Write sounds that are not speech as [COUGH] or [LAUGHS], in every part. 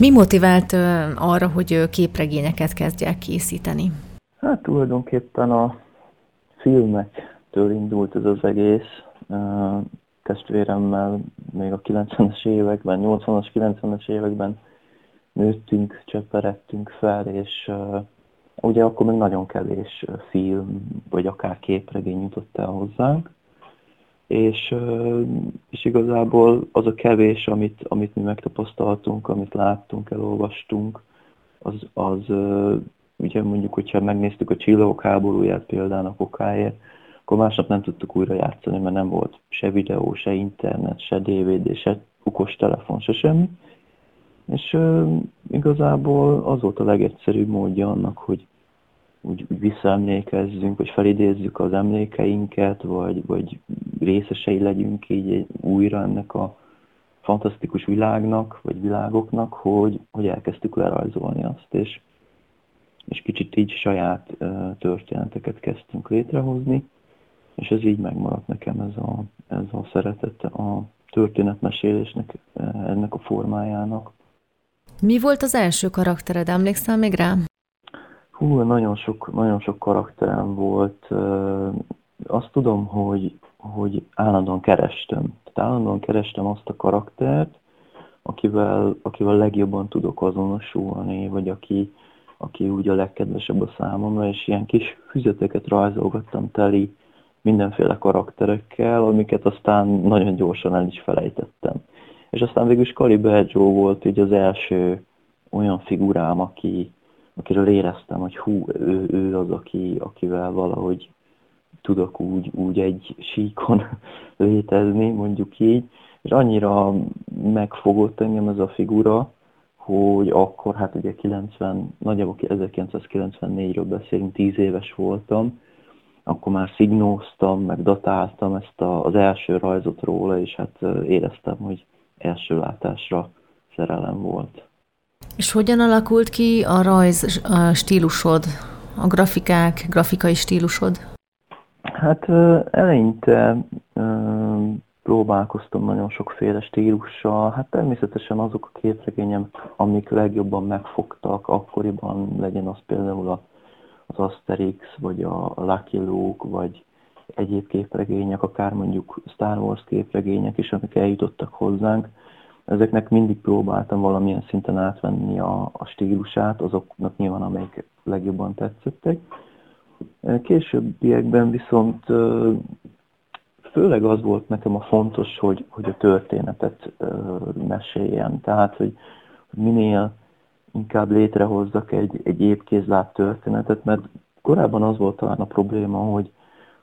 Mi motivált arra, hogy képregényeket kezdják készíteni? Hát tulajdonképpen a filmektől indult ez az egész. Testvéremmel még a 90-es években, 80-as, 90-es években nőttünk, csöpperettünk fel, és ugye akkor még nagyon kevés film, vagy akár képregény jutott el hozzánk és, és igazából az a kevés, amit, amit mi megtapasztaltunk, amit láttunk, elolvastunk, az, az ugye mondjuk, hogyha megnéztük a csillagok háborúját például a kokáért, akkor másnap nem tudtuk újra játszani, mert nem volt se videó, se internet, se DVD, se okostelefon, se semmi. És uh, igazából az volt a legegyszerűbb módja annak, hogy úgy, úgy visszaemlékezzünk, vagy felidézzük az emlékeinket, vagy, vagy részesei legyünk így újra ennek a fantasztikus világnak, vagy világoknak, hogy, hogy elkezdtük lerajzolni azt, és, és kicsit így saját uh, történeteket kezdtünk létrehozni, és ez így megmaradt nekem ez a, ez a szeretet a történetmesélésnek, ennek a formájának. Mi volt az első karaktered, emlékszel még rá? Hú, nagyon sok, nagyon sok karakterem volt. Azt tudom, hogy, hogy állandóan kerestem. Tehát állandóan kerestem azt a karaktert, akivel, akivel legjobban tudok azonosulni, vagy aki, aki úgy a legkedvesebb a számomra, és ilyen kis füzeteket rajzolgattam teli mindenféle karakterekkel, amiket aztán nagyon gyorsan el is felejtettem. És aztán végül Scali Joe volt így az első olyan figurám, aki, akiről éreztem, hogy hú, ő, ő az, aki, akivel valahogy tudok úgy, úgy egy síkon [LAUGHS] létezni, mondjuk így, és annyira megfogott engem ez a figura, hogy akkor, hát ugye 90, nagyjából 1994-ről beszélünk, 10 éves voltam, akkor már szignóztam, meg datáltam ezt a, az első rajzot róla, és hát éreztem, hogy első látásra szerelem volt. És hogyan alakult ki a rajz a stílusod, a grafikák, grafikai stílusod? Hát eleinte próbálkoztam nagyon sokféle stílussal. Hát természetesen azok a képregényem, amik legjobban megfogtak akkoriban, legyen az például az Asterix, vagy a Lucky Luke, vagy egyéb képregények, akár mondjuk Star Wars képregények is, amik eljutottak hozzánk ezeknek mindig próbáltam valamilyen szinten átvenni a, a stílusát, azoknak nyilván amelyik legjobban tetszettek. Későbbiekben viszont főleg az volt nekem a fontos, hogy, hogy a történetet meséljen. Tehát, hogy minél inkább létrehozzak egy, egy épkézlát történetet, mert korábban az volt talán a probléma, hogy,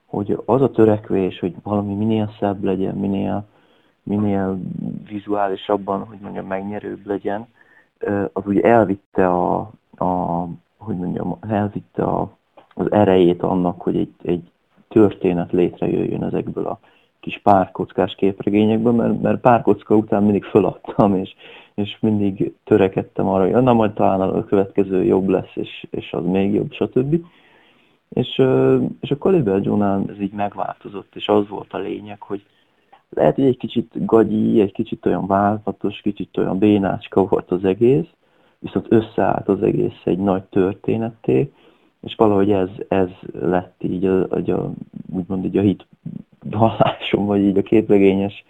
hogy az a törekvés, hogy valami minél szebb legyen, minél minél vizuálisabban, hogy mondjam, megnyerőbb legyen, az úgy elvitte a, a hogy mondjam, elvitte a, az erejét annak, hogy egy, egy történet létrejöjjön ezekből a kis párkockás képregényekből, mert, mert párkocka után mindig föladtam, és, és mindig törekedtem arra, hogy na majd talán a következő jobb lesz, és, és az még jobb, stb. És, és a Johnán ez így megváltozott, és az volt a lényeg, hogy, lehet, hogy egy kicsit gagyi, egy kicsit olyan váltatos, kicsit olyan bénácska volt az egész, viszont összeállt az egész egy nagy történetté, és valahogy ez, ez lett így a, a, a, úgymond így a hit vallásom, vagy így a képregényes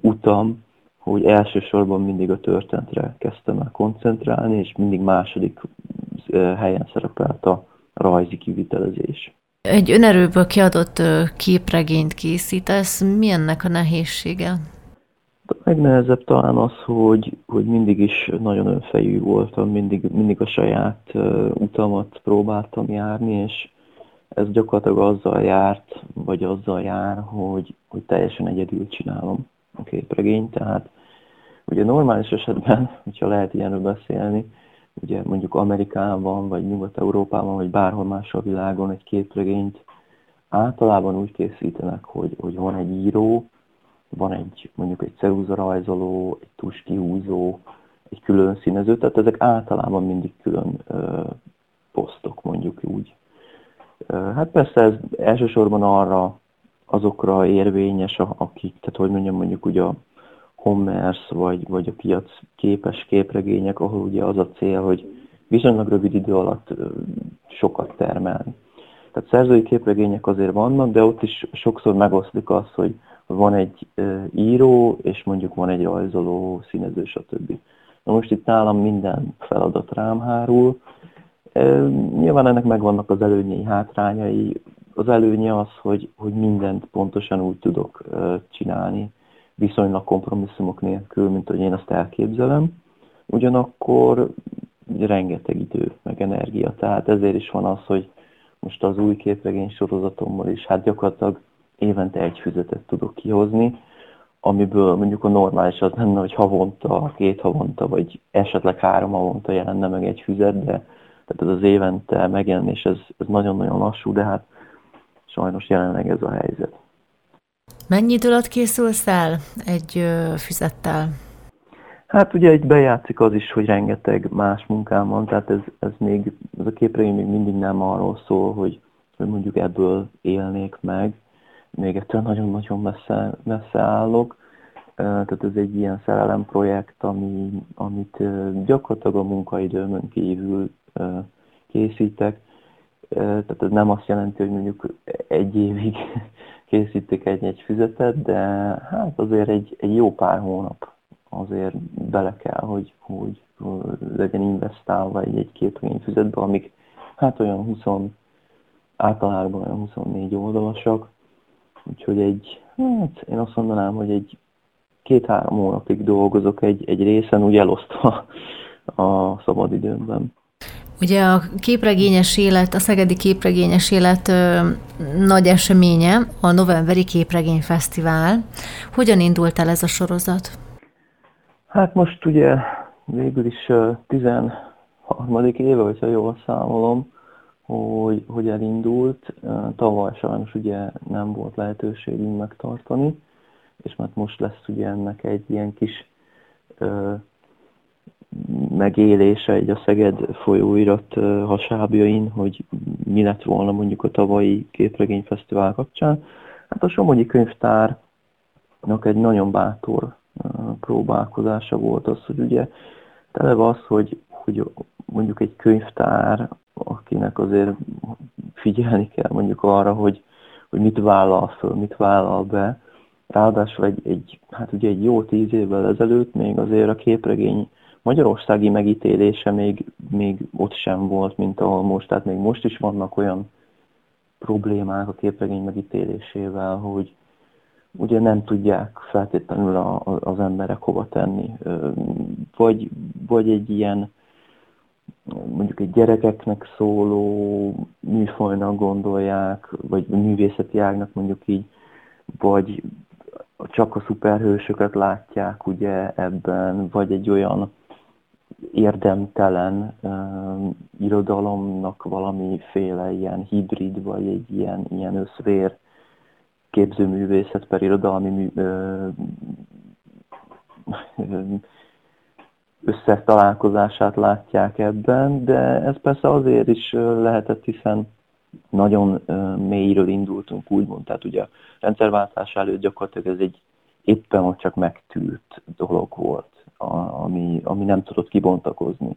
utam, hogy elsősorban mindig a történetre kezdtem el koncentrálni, és mindig második eh, helyen szerepelt a rajzi kivitelezés. Egy önerőből kiadott képregényt készítesz, mi ennek a nehézsége? A legnehezebb talán az, hogy, hogy mindig is nagyon önfejű voltam, mindig, mindig a saját utamat próbáltam járni, és ez gyakorlatilag azzal járt, vagy azzal jár, hogy, hogy teljesen egyedül csinálom a képregényt, tehát ugye normális esetben, [LAUGHS] hogyha lehet ilyenről beszélni, ugye mondjuk Amerikában, vagy Nyugat-Európában, vagy bárhol más a világon egy képregényt általában úgy készítenek, hogy, hogy van egy író, van egy mondjuk egy rajzoló, egy tuskihúzó, egy külön színező, tehát ezek általában mindig külön ö, posztok, mondjuk úgy. Ö, hát persze ez elsősorban arra azokra érvényes, akik, tehát hogy mondjam, mondjuk ugye a commerce, vagy, vagy a piac képes képregények, ahol ugye az a cél, hogy viszonylag rövid idő alatt sokat termelni. Tehát szerzői képregények azért vannak, de ott is sokszor megoszlik az, hogy van egy író, és mondjuk van egy rajzoló, színező, stb. Na most itt nálam minden feladat rám hárul. Nyilván ennek megvannak az előnyei, hátrányai. Az előnye az, hogy, hogy mindent pontosan úgy tudok csinálni, viszonylag kompromisszumok nélkül, mint hogy én azt elképzelem. Ugyanakkor rengeteg idő, meg energia. Tehát ezért is van az, hogy most az új képregény sorozatommal is, hát gyakorlatilag évente egy füzetet tudok kihozni, amiből mondjuk a normális az lenne, hogy havonta, két havonta, vagy esetleg három havonta jelenne meg egy füzet, de tehát ez az évente megjelenés, ez, ez nagyon-nagyon lassú, de hát sajnos jelenleg ez a helyzet. Mennyi idő alatt készülsz el egy füzettel? Hát ugye egy bejátszik az is, hogy rengeteg más munkám van, tehát ez, ez még, ez a képregény még mindig nem arról szól, hogy, hogy mondjuk ebből élnék meg, még ettől nagyon-nagyon messze, messze állok. Tehát ez egy ilyen szerelem projekt, ami, amit gyakorlatilag a munkaidőmön kívül készítek. Tehát ez nem azt jelenti, hogy mondjuk egy évig készítik egy-egy füzetet, de hát azért egy, egy jó pár hónap azért bele kell, hogy, hogy legyen investálva egy-egy képregény füzetbe, amik hát olyan 20, általában olyan 24 oldalasak, úgyhogy egy, hát én azt mondanám, hogy egy két-három hónapig dolgozok egy, egy részen, úgy elosztva a szabadidőmben. Ugye a képregényes élet, a Szegedi Képregényes Élet ö, nagy eseménye, a novemberi Képregényfesztivál. Hogyan indult el ez a sorozat? Hát most ugye végül is uh, 13. éve, hogyha jól számolom, hogy, hogy elindult. Tavaly sajnos ugye nem volt lehetőségünk megtartani, és mert most lesz ugye ennek egy ilyen kis megélése egy a Szeged folyóirat hasábjain, hogy mi lett volna mondjuk a tavalyi képregényfesztivál kapcsán. Hát a Somogyi könyvtárnak egy nagyon bátor próbálkozása volt az, hogy ugye tele az, hogy, hogy mondjuk egy könyvtár, akinek azért figyelni kell mondjuk arra, hogy, hogy mit vállal föl, mit vállal be. Ráadásul egy, egy, hát ugye egy jó tíz évvel ezelőtt még azért a képregény magyarországi megítélése még, még ott sem volt, mint ahol most. Tehát még most is vannak olyan problémák a képregény megítélésével, hogy ugye nem tudják feltétlenül a, a, az emberek hova tenni. Vagy, vagy egy ilyen mondjuk egy gyerekeknek szóló műfajnak gondolják, vagy művészeti ágnak mondjuk így, vagy csak a szuperhősöket látják ugye ebben, vagy egy olyan érdemtelen uh, irodalomnak valamiféle ilyen hibrid, vagy egy ilyen, ilyen összvér képzőművészet per irodalmi mű, összetalálkozását látják ebben, de ez persze azért is lehetett, hiszen nagyon mélyről indultunk, úgymond, tehát ugye a rendszerváltás előtt gyakorlatilag ez egy éppen ott csak megtűrt dolog volt ami, ami nem tudott kibontakozni.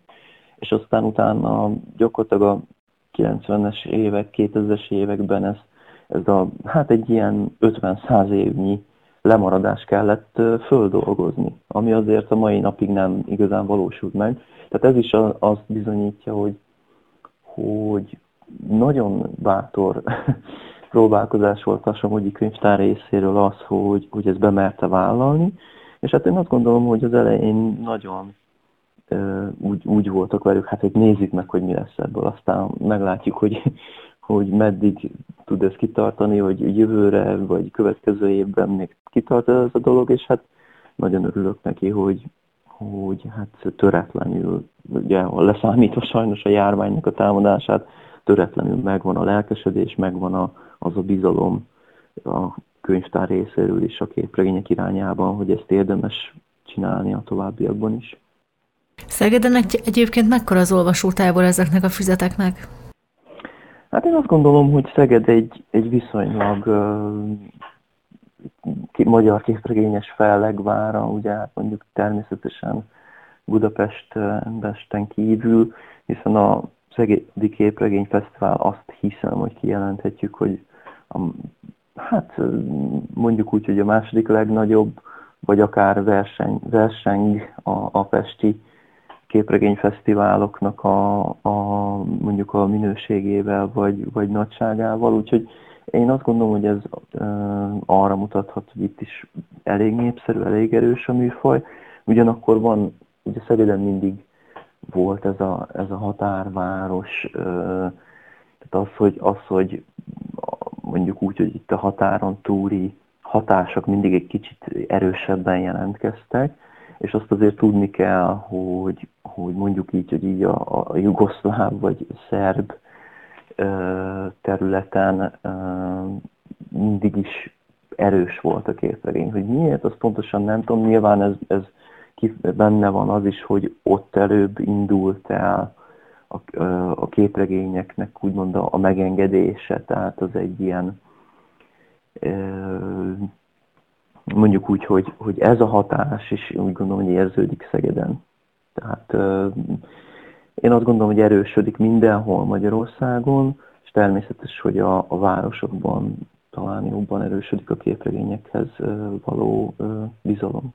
És aztán utána gyakorlatilag a 90-es évek, 2000-es években ez, ez a, hát egy ilyen 50-100 évnyi lemaradás kellett földolgozni, ami azért a mai napig nem igazán valósult meg. Tehát ez is azt bizonyítja, hogy, hogy nagyon bátor [LAUGHS] próbálkozás volt a Somogyi könyvtár részéről az, hogy, hogy ez bemerte vállalni, és hát én azt gondolom, hogy az elején nagyon úgy, úgy voltak velük, hát hogy nézzük meg, hogy mi lesz ebből. Aztán meglátjuk, hogy, hogy meddig tud ez kitartani, hogy jövőre, vagy következő évben még kitart ez a dolog, és hát nagyon örülök neki, hogy, hogy hát töretlenül, ugye leszámítva sajnos a járványnak a támadását, töretlenül megvan a lelkesedés, megvan a, az a bizalom a könyvtár részéről is a képregények irányában, hogy ezt érdemes csinálni a továbbiakban is. Szegeden egyébként mekkora az olvasótábor ezeknek a füzeteknek? Hát én azt gondolom, hogy Szeged egy, egy viszonylag uh, magyar képregényes fellegvára, ugye mondjuk természetesen Budapesten kívül, hiszen a Szegedi Képregény Fesztivál azt hiszem, hogy kijelenthetjük, hogy a, hát mondjuk úgy, hogy a második legnagyobb, vagy akár verseny, verseng a, a Pesti képregényfesztiváloknak a, a, mondjuk a minőségével vagy, vagy nagyságával, úgyhogy én azt gondolom, hogy ez uh, arra mutathat, hogy itt is elég népszerű, elég erős a műfaj. Ugyanakkor van, ugye Szegeden mindig volt ez a, ez a határváros, uh, tehát az hogy, az, hogy mondjuk úgy, hogy itt a határon túli hatások mindig egy kicsit erősebben jelentkeztek, és azt azért tudni kell, hogy, hogy mondjuk így, hogy így a, a jugoszláv vagy szerb területen mindig is erős volt a képregény. Hogy miért, azt pontosan nem tudom. Nyilván ez, ez benne van az is, hogy ott előbb indult el a, a képregényeknek úgymond a, a megengedése, tehát az egy ilyen mondjuk úgy, hogy, hogy ez a hatás is úgy gondolom, hogy érződik Szegeden. Tehát én azt gondolom, hogy erősödik mindenhol Magyarországon, és természetes, hogy a, a városokban talán jobban erősödik a képregényekhez való bizalom.